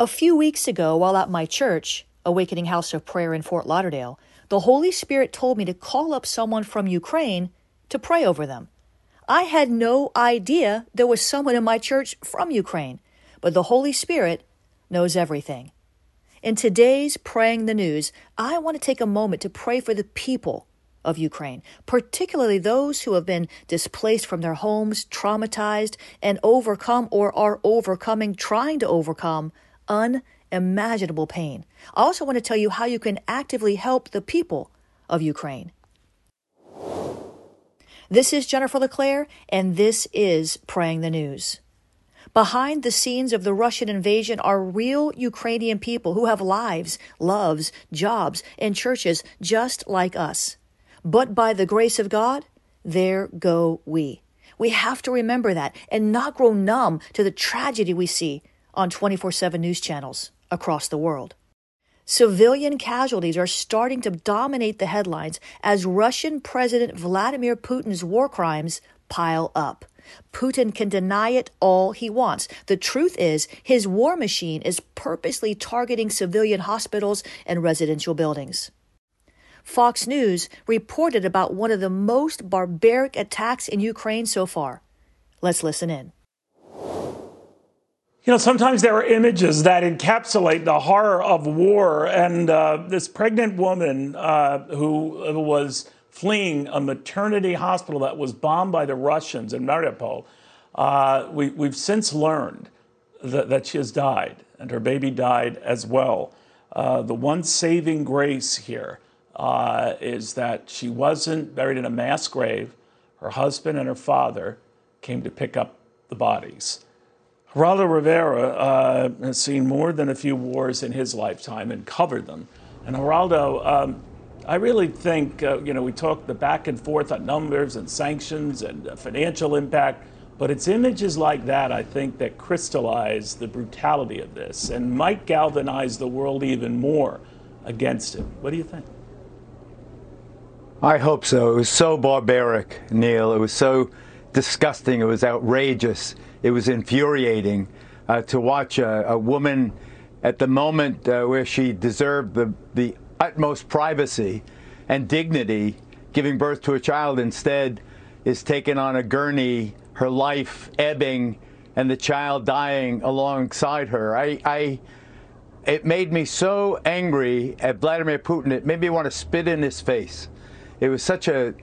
A few weeks ago, while at my church, Awakening House of Prayer in Fort Lauderdale, the Holy Spirit told me to call up someone from Ukraine to pray over them. I had no idea there was someone in my church from Ukraine, but the Holy Spirit knows everything. In today's Praying the News, I want to take a moment to pray for the people of Ukraine, particularly those who have been displaced from their homes, traumatized, and overcome or are overcoming, trying to overcome unimaginable pain. I also want to tell you how you can actively help the people of Ukraine. This is Jennifer LeClaire, and this is Praying the News. Behind the scenes of the Russian invasion are real Ukrainian people who have lives, loves, jobs, and churches just like us. But by the grace of God, there go we. We have to remember that and not grow numb to the tragedy we see on 24 7 news channels across the world. Civilian casualties are starting to dominate the headlines as Russian President Vladimir Putin's war crimes pile up. Putin can deny it all he wants. The truth is, his war machine is purposely targeting civilian hospitals and residential buildings. Fox News reported about one of the most barbaric attacks in Ukraine so far. Let's listen in. You know, sometimes there are images that encapsulate the horror of war. And uh, this pregnant woman uh, who was fleeing a maternity hospital that was bombed by the Russians in Mariupol, uh, we, have since learned that, that, she has died, and her baby died as well. Uh, the one saving grace here uh, is that she wasn't buried in a mass grave. Her husband and her father came to pick up the bodies. Geraldo Rivera uh, has seen more than a few wars in his lifetime and covered them. And Geraldo, um, I really think, uh, you know, we talk the back and forth on numbers and sanctions and financial impact, but it's images like that, I think, that crystallize the brutality of this and might galvanize the world even more against it. What do you think? I hope so. It was so barbaric, Neil. It was so disgusting. It was outrageous. It was infuriating uh, to watch a, a, woman at the moment uh, where she deserved the, the utmost privacy and dignity giving birth to a child instead is taken on a gurney, her life ebbing, and the child dying alongside her. I, I it made me so angry at Vladimir Putin. It made me want to spit in his face. It was such a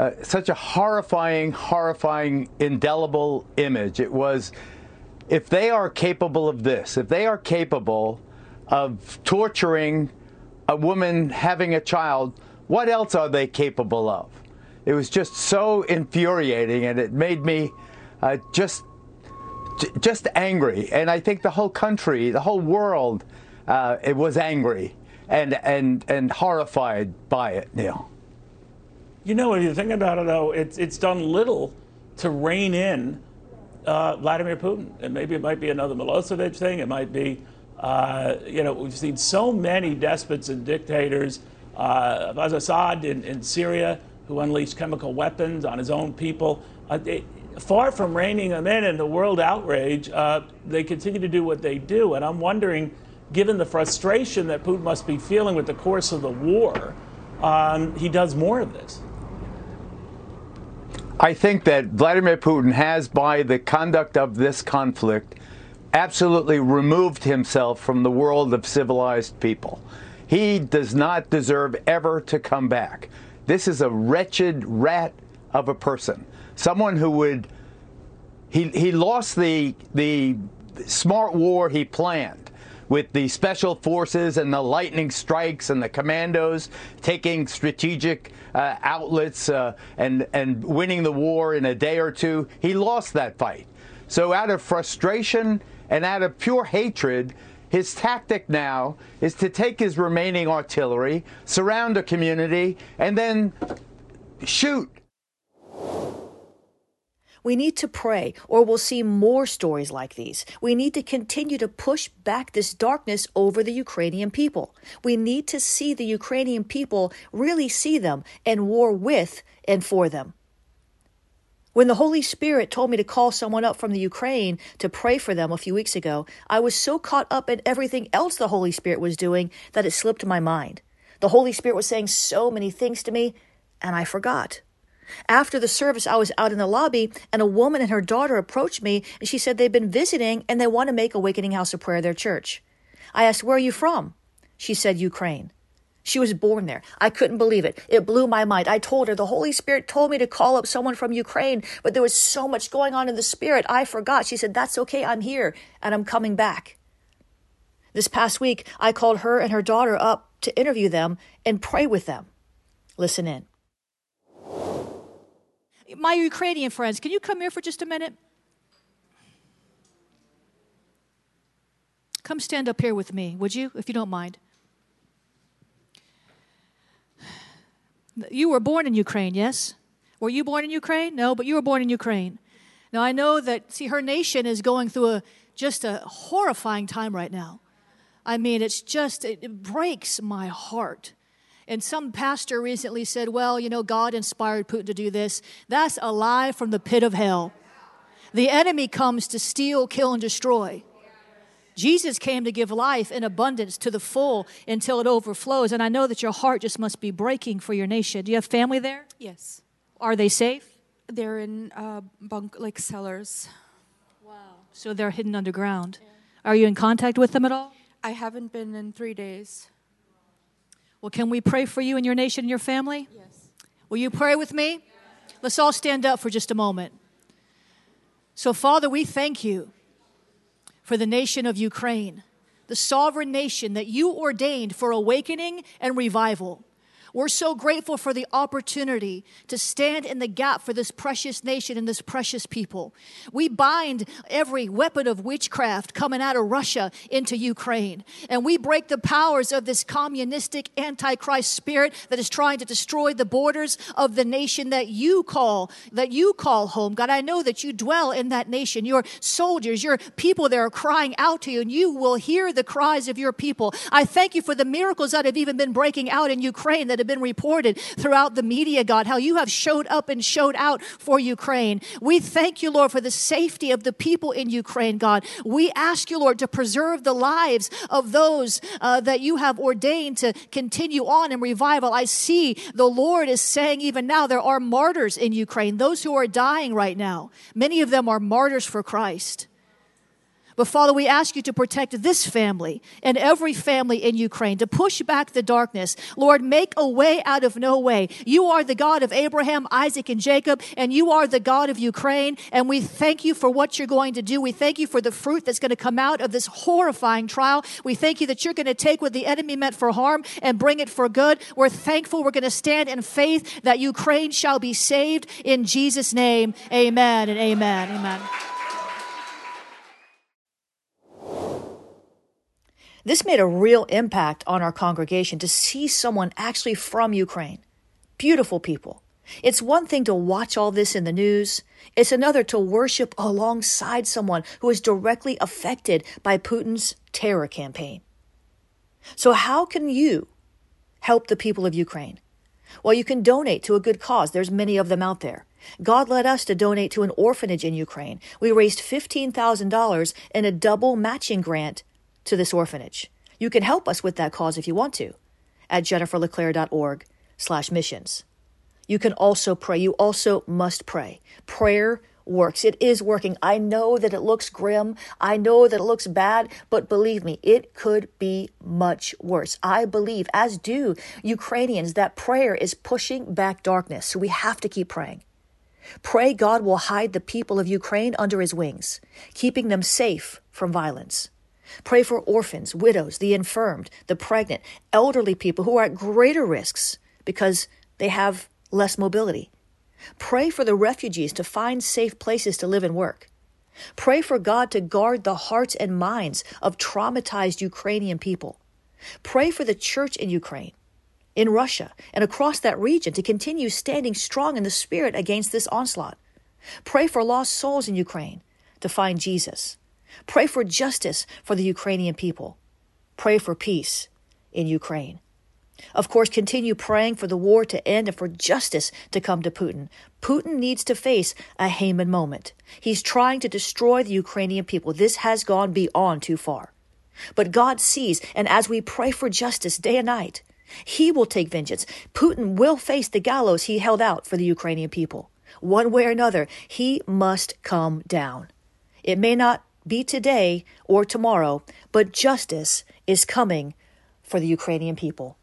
uh, such a horrifying, horrifying, indelible image. It was, if they are capable of this, if they are capable of torturing a woman having a child, what else are they capable of? It was just so infuriating, and it made me uh, just just angry. And I think the whole country, the whole world, uh, it was angry and and and horrified by it, Neil. You know, if you think about it, though, it's, it's done little to rein in uh, Vladimir Putin. And maybe it might be another Milosevic thing. It might be, uh, you know, we've seen so many despots and dictators, uh, Assad in, in Syria, who unleashed chemical weapons on his own people. Uh, they, far from reining them in and the world outrage, uh, they continue to do what they do. And I'm wondering, given the frustration that Putin must be feeling with the course of the war, um, he does more of this. I think that Vladimir Putin has, by the conduct of this conflict, absolutely removed himself from the world of civilized people. He does not deserve ever to come back. This is a wretched rat of a person. Someone who would he he lost the the smart war he planned with the special forces and the lightning strikes and the commandos taking strategic uh, outlets uh, and, and winning the war in a day or two. He lost that fight. So, out of frustration and out of pure hatred, his tactic now is to take his remaining artillery, surround a community, and then shoot we need to pray, or we'll see more stories like these. We need to continue to push back this darkness over the Ukrainian people. We need to see the Ukrainian people really see them and war with and for them. When the Holy Spirit told me to call someone up from the Ukraine to pray for them a few weeks ago, I was so caught up in everything else the Holy Spirit was doing that it slipped my mind. The Holy Spirit was saying so many things to me, and I forgot. After the service, I was out in the lobby, and a woman and her daughter approached me, and she said they've been visiting and they want to make Awakening House of Prayer their church. I asked, Where are you from? She said, Ukraine. She was born there. I couldn't believe it. It blew my mind. I told her the Holy Spirit told me to call up someone from Ukraine, but there was so much going on in the Spirit. I forgot. She said, That's okay. I'm here and I'm coming back. This past week, I called her and her daughter up to interview them and pray with them. Listen in. My Ukrainian friends, can you come here for just a minute? Come stand up here with me, would you, if you don't mind? You were born in Ukraine, yes? Were you born in Ukraine? No, but you were born in Ukraine. Now I know that, see, her nation is going through a just a horrifying time right now. I mean, it's just, it, it breaks my heart. And some pastor recently said, well, you know, God inspired Putin to do this. That's a lie from the pit of hell. The enemy comes to steal, kill, and destroy. Jesus came to give life in abundance to the full until it overflows. And I know that your heart just must be breaking for your nation. Do you have family there? Yes. Are they safe? They're in uh, bunk like cellars. Wow. So they're hidden underground. Yeah. Are you in contact with them at all? I haven't been in three days. Well, can we pray for you and your nation and your family? Yes. Will you pray with me? Yes. Let's all stand up for just a moment. So, Father, we thank you for the nation of Ukraine, the sovereign nation that you ordained for awakening and revival. We're so grateful for the opportunity to stand in the gap for this precious nation and this precious people. We bind every weapon of witchcraft coming out of Russia into Ukraine. And we break the powers of this communistic antichrist spirit that is trying to destroy the borders of the nation that you call, that you call home. God, I know that you dwell in that nation. Your soldiers, your people there are crying out to you, and you will hear the cries of your people. I thank you for the miracles that have even been breaking out in Ukraine that have been reported throughout the media, God, how you have showed up and showed out for Ukraine. We thank you, Lord, for the safety of the people in Ukraine, God. We ask you, Lord, to preserve the lives of those uh, that you have ordained to continue on in revival. I see the Lord is saying even now there are martyrs in Ukraine, those who are dying right now. Many of them are martyrs for Christ. But Father, we ask you to protect this family and every family in Ukraine, to push back the darkness. Lord, make a way out of no way. You are the God of Abraham, Isaac, and Jacob, and you are the God of Ukraine. And we thank you for what you're going to do. We thank you for the fruit that's going to come out of this horrifying trial. We thank you that you're going to take what the enemy meant for harm and bring it for good. We're thankful we're going to stand in faith that Ukraine shall be saved in Jesus' name. Amen and amen. Amen. This made a real impact on our congregation to see someone actually from Ukraine. Beautiful people. It's one thing to watch all this in the news. It's another to worship alongside someone who is directly affected by Putin's terror campaign. So, how can you help the people of Ukraine? Well, you can donate to a good cause. There's many of them out there. God led us to donate to an orphanage in Ukraine. We raised $15,000 in a double matching grant to this orphanage. You can help us with that cause if you want to at jenniferleclaire.org slash missions. You can also pray. You also must pray. Prayer works. It is working. I know that it looks grim. I know that it looks bad, but believe me, it could be much worse. I believe, as do Ukrainians, that prayer is pushing back darkness. So we have to keep praying. Pray God will hide the people of Ukraine under his wings, keeping them safe from violence. Pray for orphans, widows, the infirmed, the pregnant, elderly people who are at greater risks because they have less mobility. Pray for the refugees to find safe places to live and work. Pray for God to guard the hearts and minds of traumatized Ukrainian people. Pray for the church in Ukraine, in Russia, and across that region to continue standing strong in the spirit against this onslaught. Pray for lost souls in Ukraine to find Jesus. Pray for justice for the Ukrainian people. Pray for peace in Ukraine. Of course, continue praying for the war to end and for justice to come to Putin. Putin needs to face a Haman moment. He's trying to destroy the Ukrainian people. This has gone beyond too far. But God sees, and as we pray for justice day and night, He will take vengeance. Putin will face the gallows he held out for the Ukrainian people. One way or another, he must come down. It may not be today or tomorrow, but justice is coming for the Ukrainian people.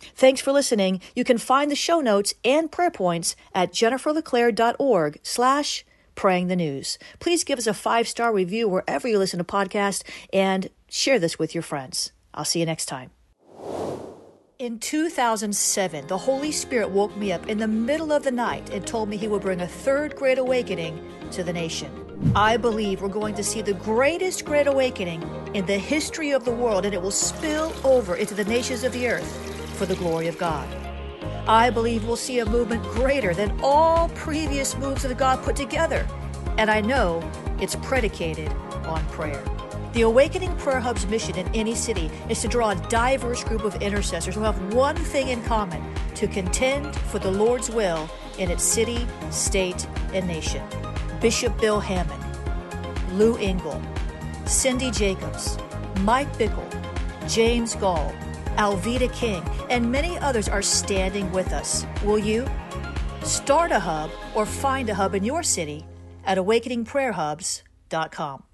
Thanks for listening. You can find the show notes and prayer points at jenniferleclaire.org slash praying the news. Please give us a five-star review wherever you listen to podcasts and share this with your friends. I'll see you next time. In 2007, the Holy Spirit woke me up in the middle of the night and told me He would bring a third great awakening to the nation. I believe we're going to see the greatest great awakening in the history of the world, and it will spill over into the nations of the earth for the glory of God. I believe we'll see a movement greater than all previous moves of God put together, and I know it's predicated on prayer. The Awakening Prayer Hub's mission in any city is to draw a diverse group of intercessors who have one thing in common to contend for the Lord's will in its city, state, and nation. Bishop Bill Hamon, Lou Engle, Cindy Jacobs, Mike Bickle, James Goll, Alveda King, and many others are standing with us. Will you? Start a hub or find a hub in your city at awakeningprayerhubs.com.